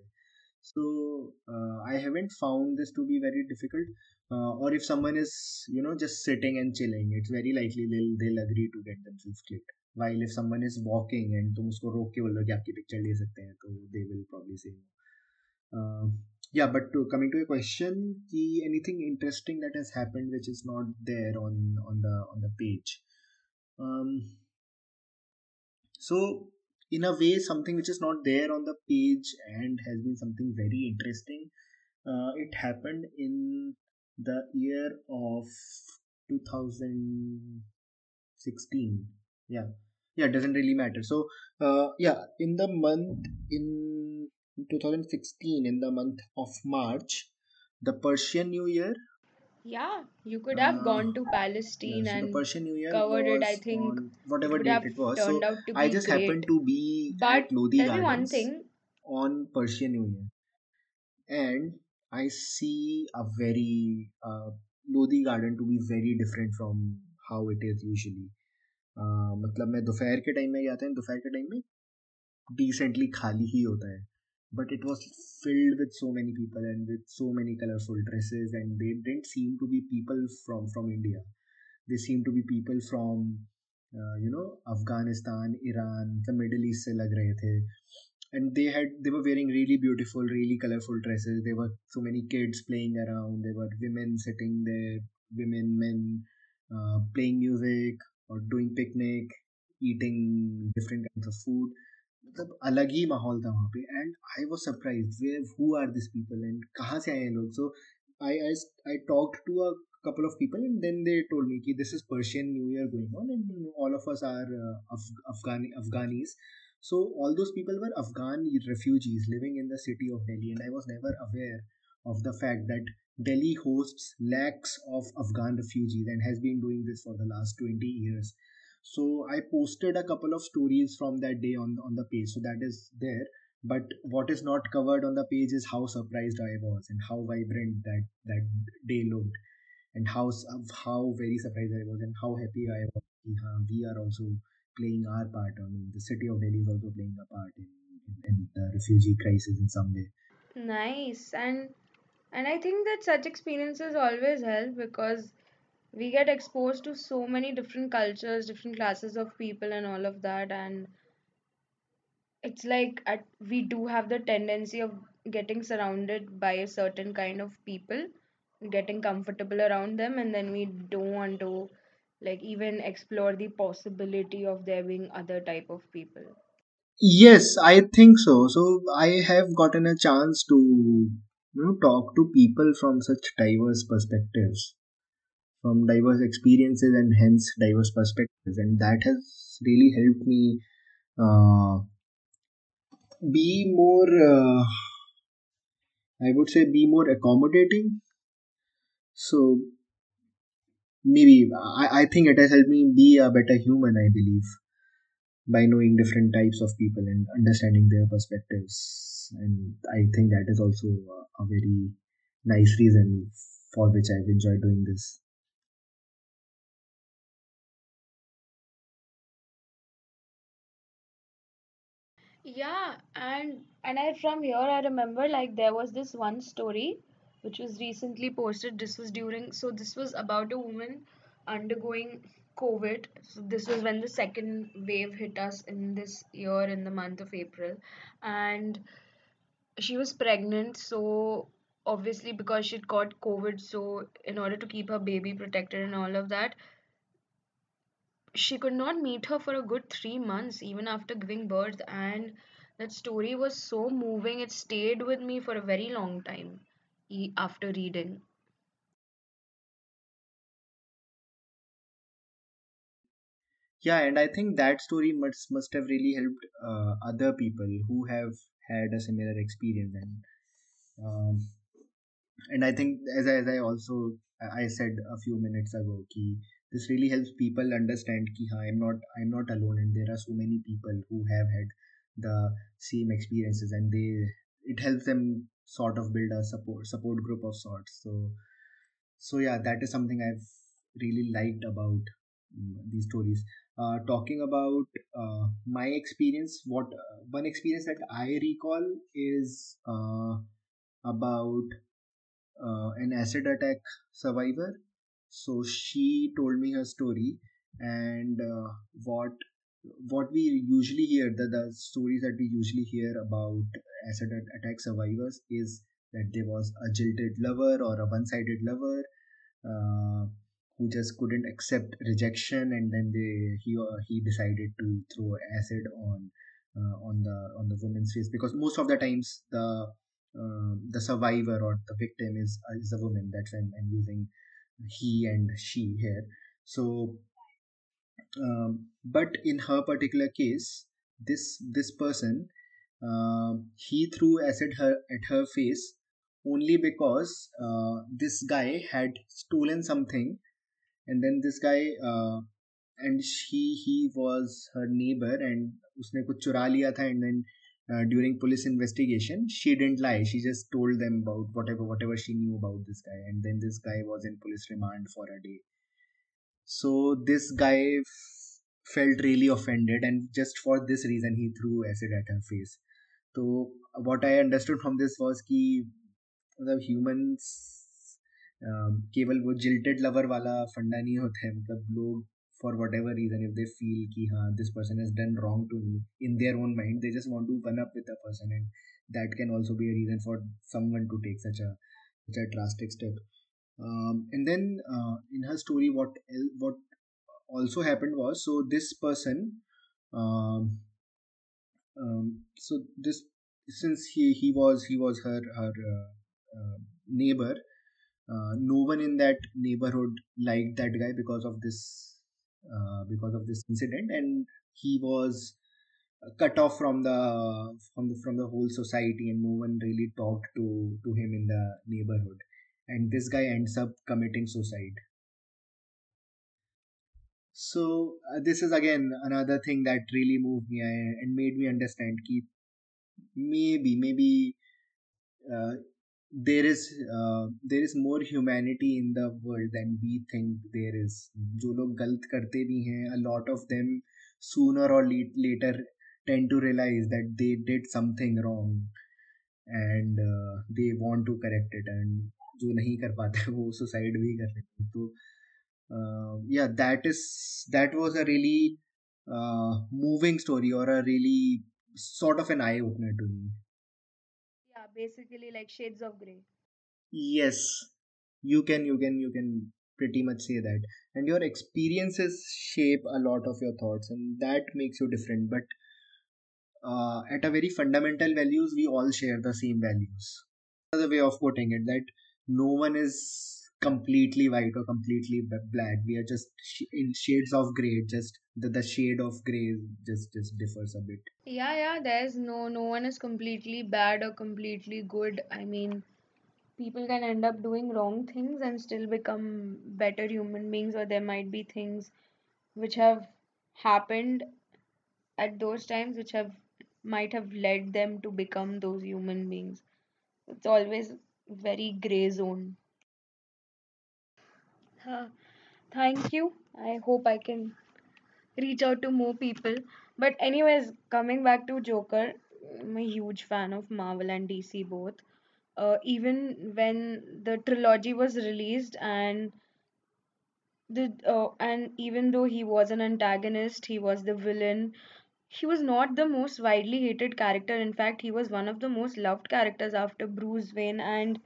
so uh, I haven't found this to be very difficult uh, or if someone is you know just sitting and chilling it's very likely they'll they'll agree to get themselves clicked while if someone is walking and तुम उसको रोक के बोलो कि आपकी picture ले सकते हैं तो they will probably say no uh, yeah but to, coming to a question ki anything interesting that has happened which is not there on on the on the page um, so in a way something which is not there on the page and has been something very interesting. Uh, it happened in the year of 2016 yeah. Yeah it doesn't really matter. So uh, yeah in the month in 2016 in the month of march the persian new year Yeah, you could have uh, gone to Palestine yeah, so and Persian New Year covered it. I think whatever date it was. So I just happened to be But at Lodi me one thing. on Persian New Year, and I see a very uh, Lodi Garden to be very different from how it is usually. Uh, मतलब मैं दोपहर के time में गया था दोपहर के time में decently खाली ही होता है but it was filled with so many people and with so many colorful dresses and they didn't seem to be people from from india. They seemed to be people from uh, you know afghanistan iran the middle east se lag rahe the and they had they were wearing really beautiful really colorful dresses. There were so many kids playing around. There were women sitting there women men uh, playing music or doing picnic eating different kinds of food मतलब अलग ही माहौल था वहाँ पे and I was surprise way who are this people and कहाँ से आए हैं लोग सो आई आई I talk to a couple of people and then they told me कि this is Persian New Year going on and all of us are uh, Af- Afghani Afghanis so all those people were Afghan refugees living in the city of Delhi and I was never aware of the fact that Delhi hosts lakhs of Afghan refugees and has been doing this for the last 20 years so i posted a couple of stories from that day on on the page. So that is there. But what is not covered on the page is how surprised i was and how vibrant that that day looked and how how very surprised i was and how happy i was we are also playing our part. I mean the city of delhi is also playing a part in, in, in the refugee crisis in some way. Nice. And and I think that such experiences always help because we get exposed to so many different cultures, different classes of people and all of that and it's like at, we do have the tendency of getting surrounded by a certain kind of people, getting comfortable around them and then we don't want to like even explore the possibility of there being other type of people. Yes, I think so. So I have gotten a chance to you know talk to people from such diverse perspectives, from diverse experiences and hence diverse perspectives, and that has really helped me uh, be more. Uh, I would say be more accommodating. So maybe I, I think it has helped me be a better human. I believe by knowing different types of people and understanding their perspectives. and I think that is also a, a very nice reason for which I've enjoyed doing this. Yeah, and and I from here I remember like there was this one story which was recently posted. This was during so this was about a woman undergoing COVID. So this was when the second wave hit us in this year in the month of April, and she was pregnant. So obviously because she'd got COVID, so in order to keep her baby protected and all of that, she could not meet her for a good three months, even after giving birth. And that story was so moving, it stayed with me for a very long time after reading. Yeah, and I think that story must must have really helped uh, other people who have had a similar experience, and um, and I think as I, as I also I said a few minutes ago, this really helps people understand ki हाँ, I'm not I'm not alone, and there are so many people who have had the same experiences, and they it helps them sort of build a support support group of sorts. So so yeah, that is something I've really liked about mm, these stories. Uh, talking about uh, my experience, what uh, one experience that I recall is uh, about uh, an acid attack survivor. So she told me her story, and uh, what what we usually hear the, the stories that we usually hear about acid attack survivors is that there was a jilted lover or a one-sided lover uh, who just couldn't accept rejection and then they he he decided to throw acid on uh, on the on the woman's face because most of the times the uh, the survivor or the victim is uh, is a woman that's why I'm, I'm using he and she here so um, but in her particular case this this person uh, he threw acid her at her face only because uh, this guy had stolen something and then this guy uh, and she he was her neighbor and उसने कुछ चुरा लिया था and then uh, during police investigation she didn't lie she just told them about whatever whatever she knew about this guy and then this guy was in police remand for a day so this guy f- felt really offended and just for this reason he threw acid at her face so what i understood from this was कि मतलब humans केवल वो jilted lover वाला फंडा नहीं होता है मतलब लोग for whatever reason if they feel ki this person has done wrong to me in their own mind they just want to one up with a person and that can also be a reason for someone to take such a such a drastic step. Um, and then uh, in her story what what also happened was so this person um, um, so this since he he was he was her her uh, uh, neighbor uh, no one in that neighborhood liked that guy because of this because of this incident and he was uh, cut off from the from the from the whole society and no one really talked to to him in the neighborhood. And this guy ends up committing suicide. So uh, this is again another thing that really moved me uh, and made me understand कि maybe maybe uh, there is uh, there is more humanity in the world than we think there is जो लोग गलत करते भी हैं a lot of them sooner or le- later tend to realize that they did something wrong and uh, they want to correct it and जो नहीं कर पाते वो सुसाइड भी कर लेते हैं तो uh, yeah that is that was a really uh, moving story or a really sort of an eye opener to me Yeah, basically like Shades of Grey. yes. You can you can you can pretty much say that. And your experiences shape a lot of your thoughts and that makes you different. But uh, at a very fundamental values we all share the same values. Another way of putting it that no one is completely white or completely black. We are just in shades of gray just the, the shade of gray just just differs a bit Yeah, yeah, there's no no one is completely bad or completely good. I mean, people can end up doing wrong things and still become better human beings, or there might be things which have happened at those times which have might have led them to become those human beings. It's always very gray zone. Huh. Thank you. I hope I can reach out to more people. But anyways, coming back to Joker, I'm a huge fan of Marvel and DC both. Uh, even when the trilogy was released and the uh, and even though he was an antagonist, he was the villain. He was not the most widely hated character. In fact, he was one of the most loved characters after Bruce Wayne and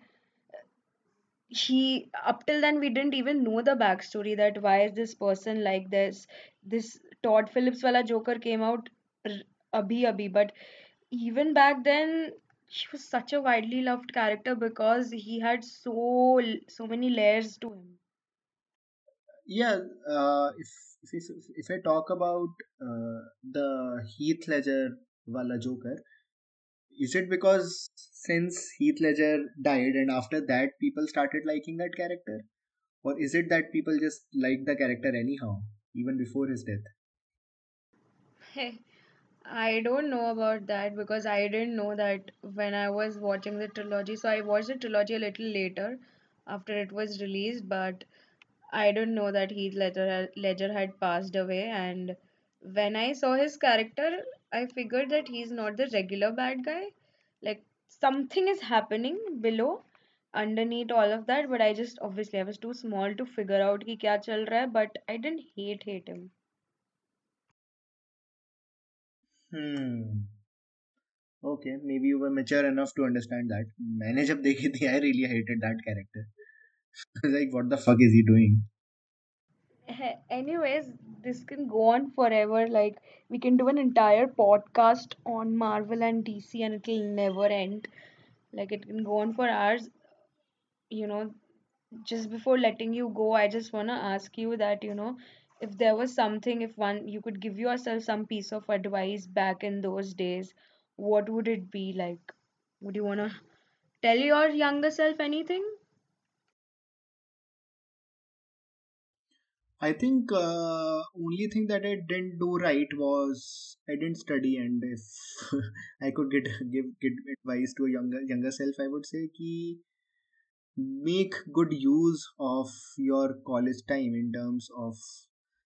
he up till then we didn't even know the backstory that why is this person like this? This todd phillips wala joker came out abhi abhi. But even back then he was such a widely loved character because he had so so many layers to him. Yeah, uh, if, if if if I talk about uh, the Heath Ledger wala Joker, is it because since Heath Ledger died and after that people started liking that character, or is it that people just like the character anyhow, even before his death? Hey, <laughs> I don't know about that because I didn't know that when I was watching the trilogy. So I watched the trilogy a little later after it was released, but I didn't know that Heath Ledger, Ledger had passed away. And when I saw his character, I figured that he's not the regular bad guy. Like something is happening below, underneath all of that. But I just obviously I was too small to figure out कि क्या चल रहा है. But I didn't hate hate him. Hmm. Okay, maybe you were mature enough to understand that. मैंने जब देखी थी, I really hated that character. <laughs> like, what the fuck is he doing? Anyways, this can go on forever. Like, we can do an entire podcast on Marvel and DC and it'll never end. Like, it can go on for hours. You know, just before letting you go, I just want to ask you that, you know, if there was something, if one, you could give yourself some piece of advice back in those days, what would it be like? Would you want to tell your younger self anything? I think uh, only thing that I didn't do right was I didn't study, and if <laughs> I could get give give advice to a younger younger self, I would say ki make good use of your college time in terms of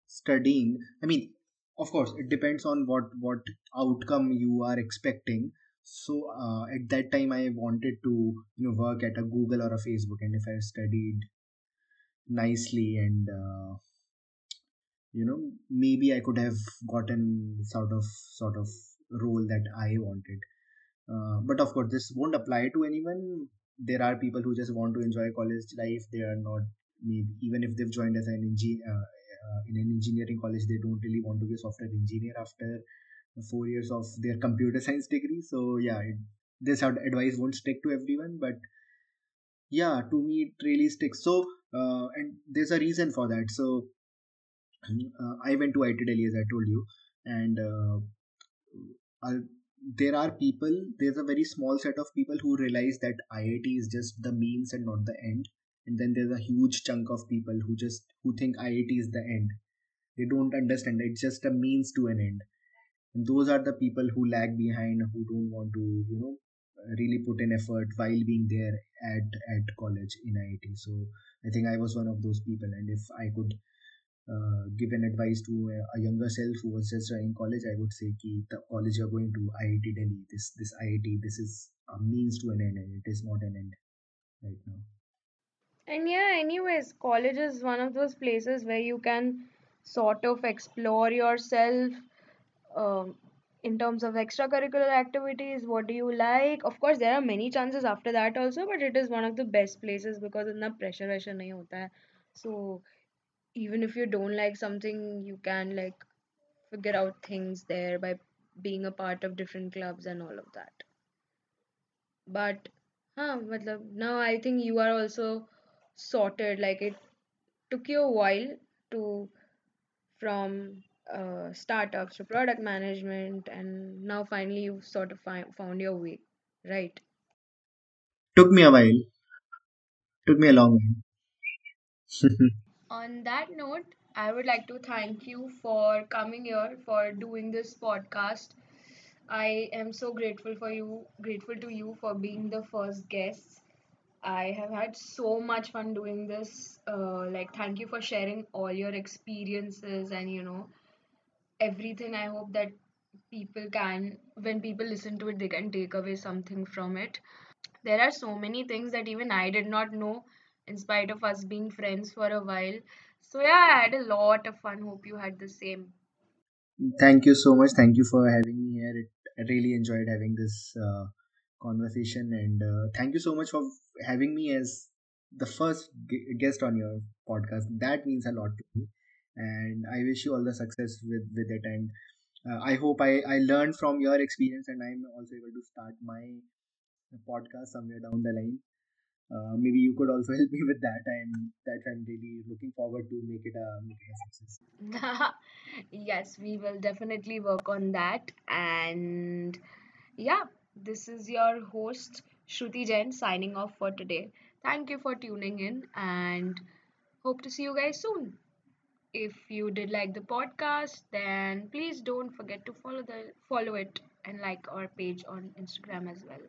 studying. I mean, of course, it depends on what what outcome you are expecting. So uh, at that time, I wanted to you know work at a Google or a Facebook, and if I studied nicely and uh, you know maybe i could have gotten sort of sort of role that i wanted. Uh, but of course this won't apply to anyone. There are people who just want to enjoy college life. They are not maybe even if they've joined as an engineer uh, uh, in an engineering college they don't really want to be a software engineer after four years of their computer <laughs> science degree. So yeah it, this advice won't stick to everyone but yeah to me it really sticks. So uh, and there's a reason for that. So I went to IIT Delhi as I told you, and uh, uh, there are people. There's a very small set of people who realize that IIT is just the means and not the end, and then there's a huge chunk of people who just who think IIT is the end. They don't understand it's just a means to an end, and those are the people who lag behind, who don't want to, you know, really put in effort while being there at at college in IIT. So I think I was one of those people, and if I could uh, give an advice to a, a younger self who was just joining college, I would say ki the college you're going to IIT Delhi, this this IIT, this is a means to an end, and it is not an end right now. And yeah, anyways, college is one of those places where you can sort of explore yourself um, in terms of extracurricular activities. What do you like? Of course, there are many chances after that also, but it is one of the best places because इतना pressure वैशर नहीं होता है. So even if you don't like something, you can like figure out things there by being a part of different clubs and all of that. But huh, matlab, now I think you are also sorted. Like it took you a while to from uh, startups to product management, and now finally you've sort of fi- found your way, right? Took me a while. Took me a long while. <laughs> On that note, I would like to thank you for coming here for doing this podcast. I am so grateful for you, grateful to you for being the first guest. I have had so much fun doing this. Uh, like, thank you for sharing all your experiences and you know everything. I hope that people can, when people listen to it, they can take away something from it. There are so many things that even I did not know, in spite of us being friends for a while. So yeah, I had a lot of fun. Hope you had the same. Thank you so much. Thank you for having me here. It, I really enjoyed having this uh, conversation, and uh, thank you so much for having me as the first gu- guest on your podcast. That means a lot to me, and I wish you all the success with with it. And uh, I hope I I learned from your experience, and I'm also able to start my podcast somewhere down the line. Uh, maybe you could also <laughs> help me with that. I'm that I'm really looking forward to make it a make it a success. <laughs> yes, we will definitely work on that. And yeah, this is your host, Shruti Jain, signing off for today. Thank you for tuning in and hope to see you guys soon. If you did like the podcast, then please don't forget to follow the follow it and like our page on Instagram as well.